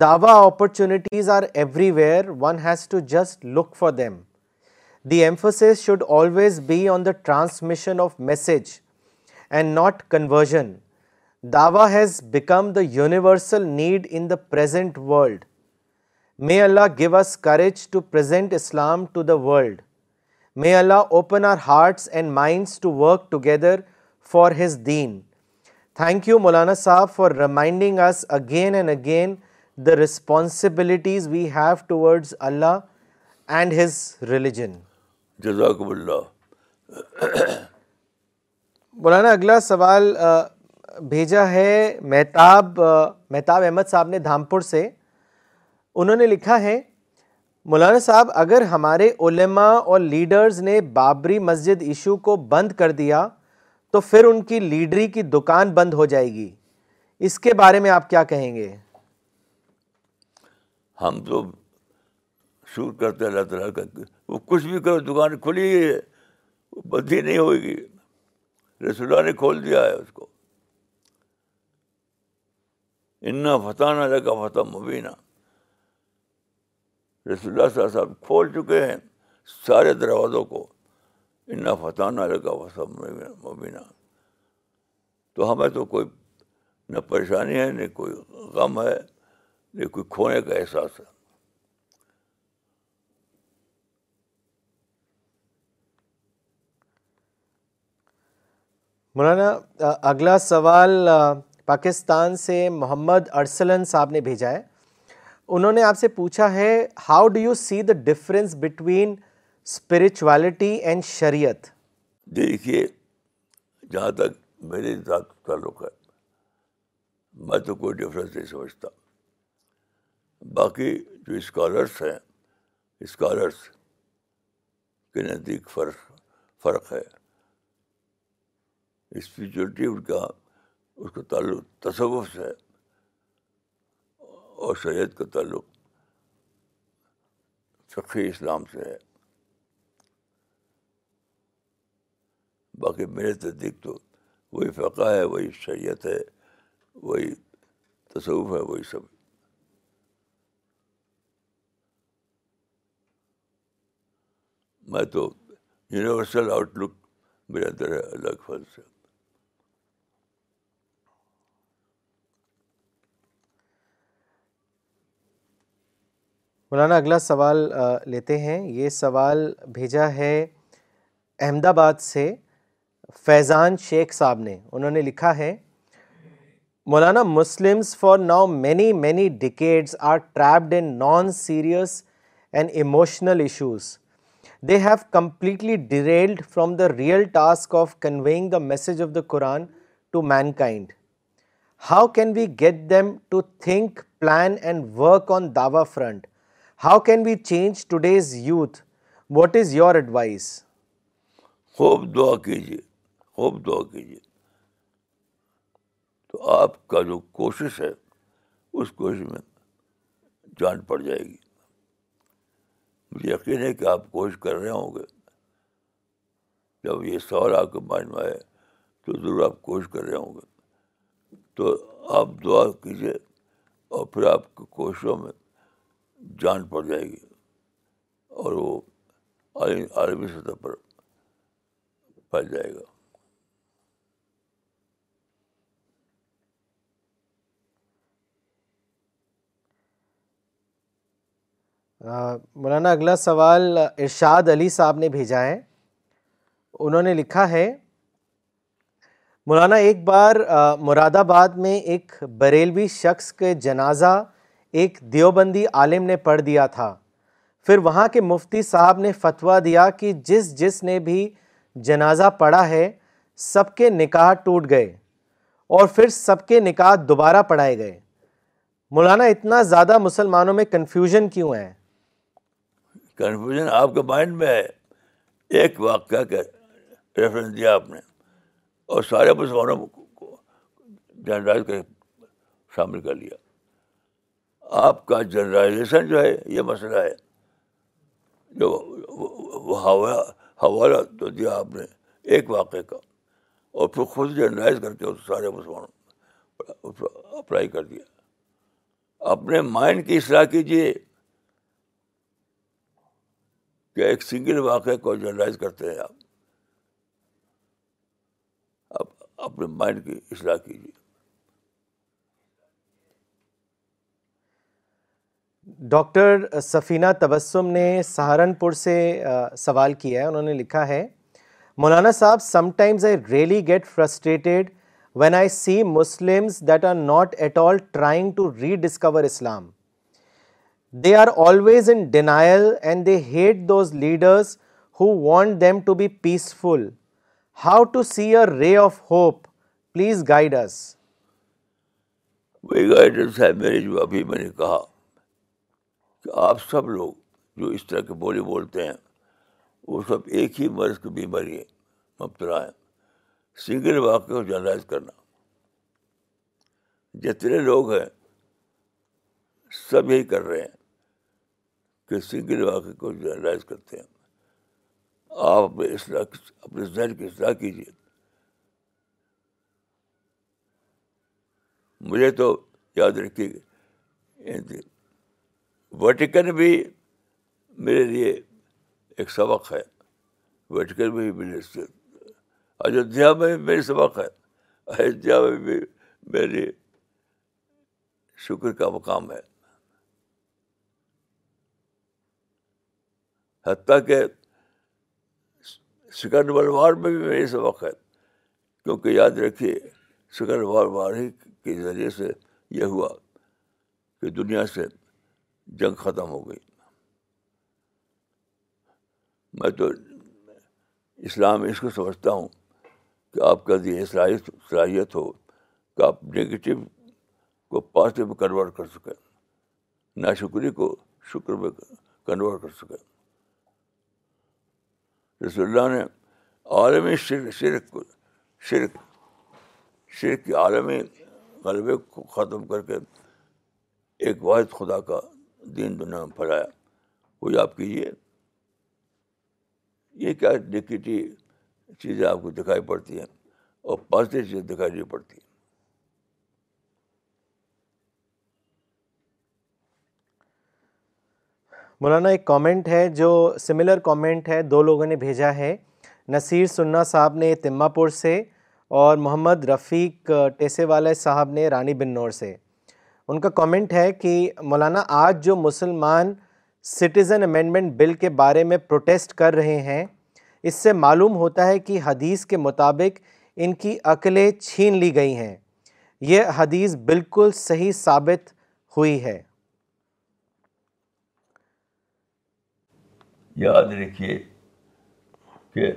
dawah opportunities are everywhere one has to just look for them the emphasis should always be on the transmission of message and not conversion has become the universal need in the present world may Allah give us courage to present Islam to the world may Allah open our hearts and minds to work together for his deen thank you Maulana sahab for reminding us again and again the responsibilities we have towards Allah and his religion جزاک اللہ مولانا اگلا سوال بھیجا ہے مہتاب مہتاب احمد صاحب نے دھامپور سے انہوں نے لکھا ہے مولانا صاحب اگر ہمارے علماء اور لیڈرز نے بابری مسجد ایشو کو بند کر دیا تو پھر ان کی لیڈری کی دکان بند ہو جائے گی اس کے بارے میں آپ کیا کہیں گے ہم تو شور کرتے اللہ تعالیٰ کا وہ کچھ بھی کرو دکان کھلی ہے بند ہی نہیں ہوئے گی رسول اللہ نے کھول دیا ہے اس کو انا فتح نہ لگا فتح رسول اللہ صلی علیہ صاحب کھول چکے ہیں سارے دروازوں کو انا فتح نہ لگا مبینہ تو ہمیں تو کوئی نہ پریشانی ہے نہ کوئی غم ہے نہ کوئی کھونے کا احساس ہے مولانا اگلا سوال پاکستان سے محمد ارسلن صاحب نے بھیجا ہے انہوں نے آپ سے پوچھا ہے how do you see the difference between spirituality and shariah دیکھیے جہاں تک میرے ذات تعلق ہے میں تو کوئی ڈفرینس نہیں سمجھتا باقی جو اسکالرس ہیں اسکالرس کے نزدیک فرق فرق ہے اسپریچولیٹی ان کا اس کا تعلق تصوف سے ہے اور شریعت کا تعلق فقی اسلام سے ہے باقی میرے تصدیق تو وہی فقہ ہے وہی شریعت ہے وہی تصوف ہے وہی سب میں تو یونیورسل آؤٹ لک میرے اندر ہے الگ فضل سے مولانا اگلا سوال لیتے ہیں یہ سوال بھیجا ہے احمد آباد سے فیضان شیخ صاحب نے انہوں نے لکھا ہے مولانا Muslims for now many many decades are trapped in non serious and emotional issues they have completely derailed from the real task of conveying the message of the Quran to mankind how can we get them to think plan and work on dawah front how can be change today's youth what is your advice خوب دعا کیجیے خوب دعا کیجیے تو آپ کا جو کوشش ہے اس کوشش میں جان پڑ جائے گی مجھے یقین ہے کہ آپ کوشش کر رہے ہوں گے جب یہ سوال آپ کے مائنڈ میں آئے تو ضرور آپ کوشش کر رہے ہوں گے تو آپ دعا کیجیے اور پھر آپ کی کوششوں میں جان پڑ جائے گی اور وہ عالمی سطح پر پھیل جائے گا مولانا اگلا سوال ارشاد علی صاحب نے بھیجا ہے انہوں نے لکھا ہے مولانا ایک بار مراد آباد میں ایک بریلوی شخص کے جنازہ ایک دیوبندی عالم نے پڑھ دیا تھا پھر وہاں کے مفتی صاحب نے فتویٰ دیا کہ جس جس نے بھی جنازہ پڑھا ہے سب کے نکاح ٹوٹ گئے اور پھر سب کے نکاح دوبارہ پڑھائے گئے مولانا اتنا زیادہ مسلمانوں میں کنفیوژن کیوں ہے کنفیوژن آپ کے مائنڈ میں ہے ایک واقعہ کے آپ نے اور سارے مسلمانوں کو جنرائز شامل کر لیا آپ کا جنرلائزیشن جو ہے یہ مسئلہ ہے جو حوالہ تو دیا آپ نے ایک واقعے کا اور پھر خود جنرلائز کر کے سارے مسلمانوں اپلائی کر دیا اپنے مائنڈ کی اصلاح کیجیے کہ ایک سنگل واقعے کو جنرلائز کرتے ہیں آپ اپنے مائنڈ کی اصلاح کیجیے ڈاکٹر سفینہ تبسم نے سہارنپور سے سوال کیا ہے انہوں نے لکھا ہے مولانا صاحب sometimes I really get frustrated when I see Muslims that are not at all trying to rediscover Islam they are always in denial and they hate those leaders who want them to be peaceful how to see a ray of hope please guide us وہی guidance ہے میری جو ابھی میں نے کہا کہ آپ سب لوگ جو اس طرح کے بولی بولتے ہیں وہ سب ایک ہی مرض کی بیماری ہے مبتلا ہے سنگل واقع کو جرنلائز کرنا جتنے لوگ ہیں سب یہی کر رہے ہیں کہ سنگل واقع کو جرنلائز کرتے ہیں آپ اپنے اصلاح اپنے ذہن کی اصلاح کیجیے مجھے تو یاد رکھیے ویٹیکن بھی میرے لیے ایک سبق ہے ویٹیکن بھی میرے ایودھیا میں میری سبق ہے ایودھیا میں بھی میری شکر کا مقام ہے حتیٰ کہ سکن وار میں بھی میری سبق ہے کیونکہ یاد رکھیے سکن وار ہی کے ذریعے سے یہ ہوا کہ دنیا سے جنگ ختم ہو گئی میں تو اسلام اس کو سمجھتا ہوں کہ آپ کا یہ صلاحیت صلاحیت ہو کہ آپ نگیٹو کو پازیٹیو میں کنورٹ کر سکیں ناشکری کو شکر میں کنورٹ کر سکیں رسول اللہ نے شرک شرک شرک شرک کے عالمی غلبے کو ختم کر کے ایک واحد خدا کا دین دنیا میں پھیلایا کوئی آپ کیجیے یہ کیا نگیٹو چیزیں آپ کو دکھائی پڑتی ہیں اور پازیٹیو چیزیں دکھائی پڑتی ہیں مولانا ایک کامنٹ ہے جو سملر کامنٹ ہے دو لوگوں نے بھیجا ہے نصیر سننا صاحب نے تمہ پور سے اور محمد رفیق ٹیسے والے صاحب نے رانی بنور سے ان کا کومنٹ ہے کہ مولانا آج جو مسلمان سٹیزن امینڈمنٹ بل کے بارے میں پروٹیسٹ کر رہے ہیں اس سے معلوم ہوتا ہے کہ حدیث کے مطابق ان کی عقلیں چھین لی گئی ہیں یہ حدیث بالکل صحیح ثابت ہوئی ہے یاد رکھیے کہ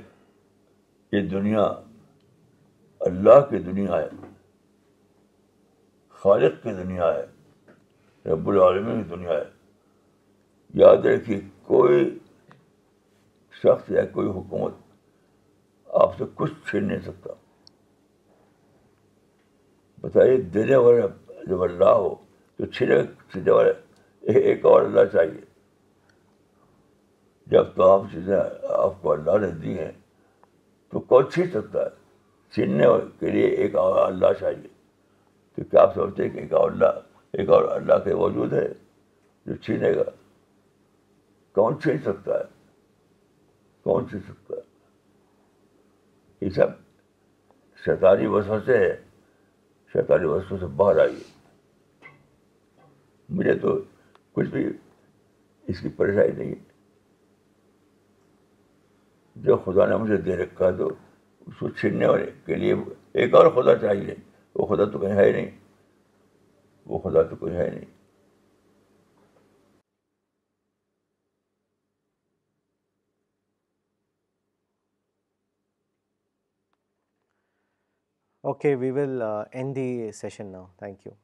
یہ دنیا اللہ کی دنیا ہے خالق کی دنیا ہے رب العالمین کی دنیا ہے یاد ہے کہ کوئی شخص یا کوئی حکومت آپ سے کچھ چھین نہیں سکتا بتائیے دینے والا جب اللہ ہو تو چھینے چھینے والے ایک اور اللہ چاہیے جب تو آپ چیزیں آپ کو اللہ نے دی ہیں تو کون چھین سکتا ہے چھیننے کے لیے ایک اور اللہ چاہیے تو کیا آپ سمجھتے ہیں کہ ایک اور اللہ ایک اور اللہ کے وجود ہے جو چھینے گا کون چھین سکتا ہے کون چھین سکتا ہے یہ سب شیطانی وسوں سے شیطانی وسوں سے باہر آئیے مجھے تو کچھ بھی اس کی پریشانی نہیں ہے جو خدا نے مجھے دے رکھا تو اس کو چھیننے کے لیے ایک اور خدا چاہیے وہ خدا تو کہیں ہے نہیں وہ خدا تو کوئی ہے نہیں okay we will end the session now thank you